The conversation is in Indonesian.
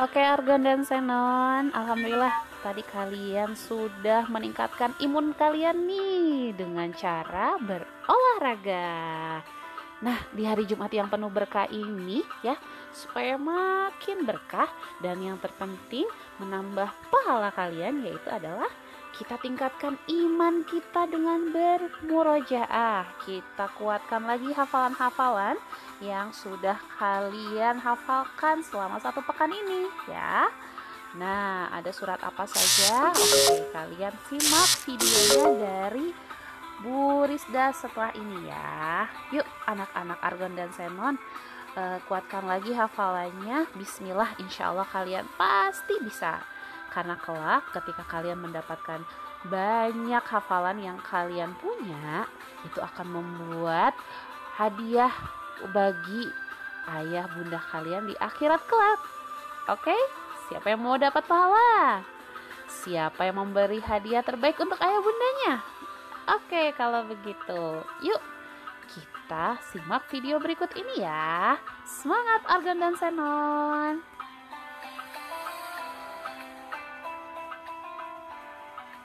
Oke Argon dan Senon Alhamdulillah tadi kalian sudah meningkatkan imun kalian nih Dengan cara berolahraga. Nah di hari Jumat yang penuh berkah ini ya Supaya makin berkah dan yang terpenting menambah pahala kalian Yaitu adalah kita tingkatkan iman kita dengan bermurojaah. Kita kuatkan lagi hafalan-hafalan yang sudah kalian hafalkan selama satu pekan ini ya. Nah, ada surat apa saja? Oke, kalian simak videonya dari Bu Rizda setelah ini ya. Yuk, anak-anak Argon dan Senon, uh, kuatkan lagi hafalannya. Bismillah, insya Allah kalian pasti bisa. Karena kelak ketika kalian mendapatkan banyak hafalan yang kalian punya, itu akan membuat hadiah bagi ayah bunda kalian di akhirat kelak. Oke? Siapa yang mau dapat pahala? Siapa yang memberi hadiah terbaik untuk ayah bundanya? Oke, kalau begitu, yuk kita simak video berikut ini ya. Semangat Argon dan Senon!